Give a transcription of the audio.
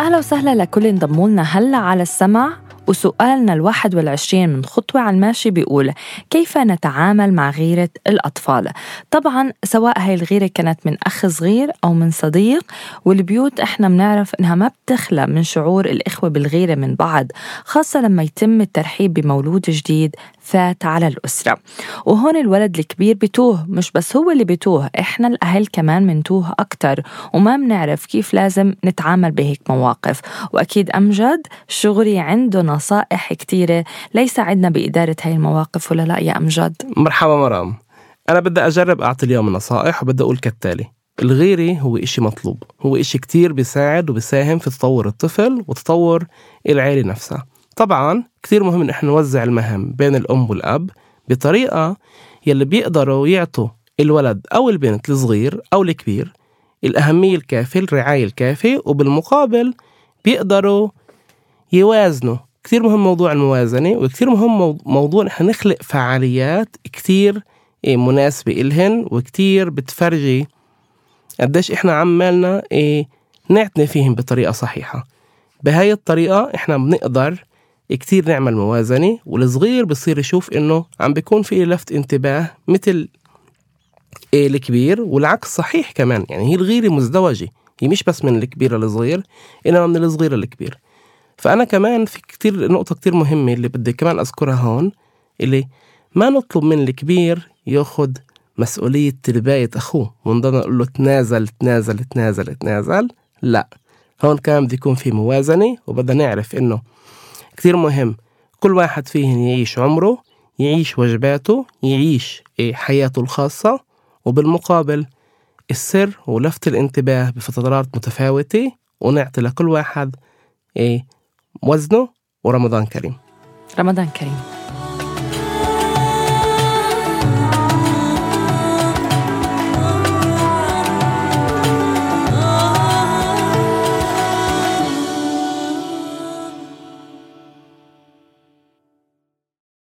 أهلا وسهلا لكل انضموا لنا هلا على السمع وسؤالنا الواحد والعشرين من خطوة على الماشي بيقول كيف نتعامل مع غيرة الأطفال؟ طبعا سواء هاي الغيرة كانت من أخ صغير أو من صديق والبيوت إحنا بنعرف إنها ما بتخلى من شعور الإخوة بالغيرة من بعض خاصة لما يتم الترحيب بمولود جديد فات على الأسرة. وهون الولد الكبير بتوه مش بس هو اللي بتوه إحنا الأهل كمان منتوه أكتر. وما بنعرف كيف لازم نتعامل بهيك مواقف. وأكيد أمجد شغري عنده نصائح كتيرة ليساعدنا بإدارة هاي المواقف ولا لا يا أمجد؟ مرحبا مرام. أنا بدي أجرب أعطي اليوم نصائح وبدي أقول كالتالي. الغيرة هو إشي مطلوب هو إشي كتير بيساعد وبيساهم في تطور الطفل وتطور العيلة نفسها. طبعا كثير مهم إن إحنا نوزع المهام بين الأم والأب بطريقة يلي بيقدروا يعطوا الولد أو البنت الصغير أو الكبير الأهمية الكافية الرعاية الكافية وبالمقابل بيقدروا يوازنوا. كثير مهم موضوع الموازنة وكثير مهم موضوع إحنا نخلق فعاليات كثير إيه، مناسبة إلهن وكثير بتفرجي قديش إحنا عمالنا إيه نعتني فيهم بطريقة صحيحة. بهاي الطريقة إحنا بنقدر كتير نعمل موازنة والصغير بصير يشوف إنه عم بيكون في لفت انتباه مثل إيه الكبير والعكس صحيح كمان. يعني هي الغيرة مزدوجة هي مش بس من الكبير للصغير إنما من الصغير للكبير. فأنا كمان في كتير نقطة كتير مهمة اللي بدي كمان أذكرها هون اللي ما نطلب من الكبير ياخد مسؤولية ترباية أخوه. ونضل نقول له تنازل تنازل تنازل تنازل. لا هون كمان بده يكون في موازنة وبدنا نعرف إنه كثير مهم. كل واحد فيهم يعيش عمره يعيش واجباته يعيش إيه، حياته الخاصة. وبالمقابل السر ولفت الانتباه بفترات متفاوتة ونعطي لكل واحد إيه وزنه ورمضان كريم. رمضان كريم.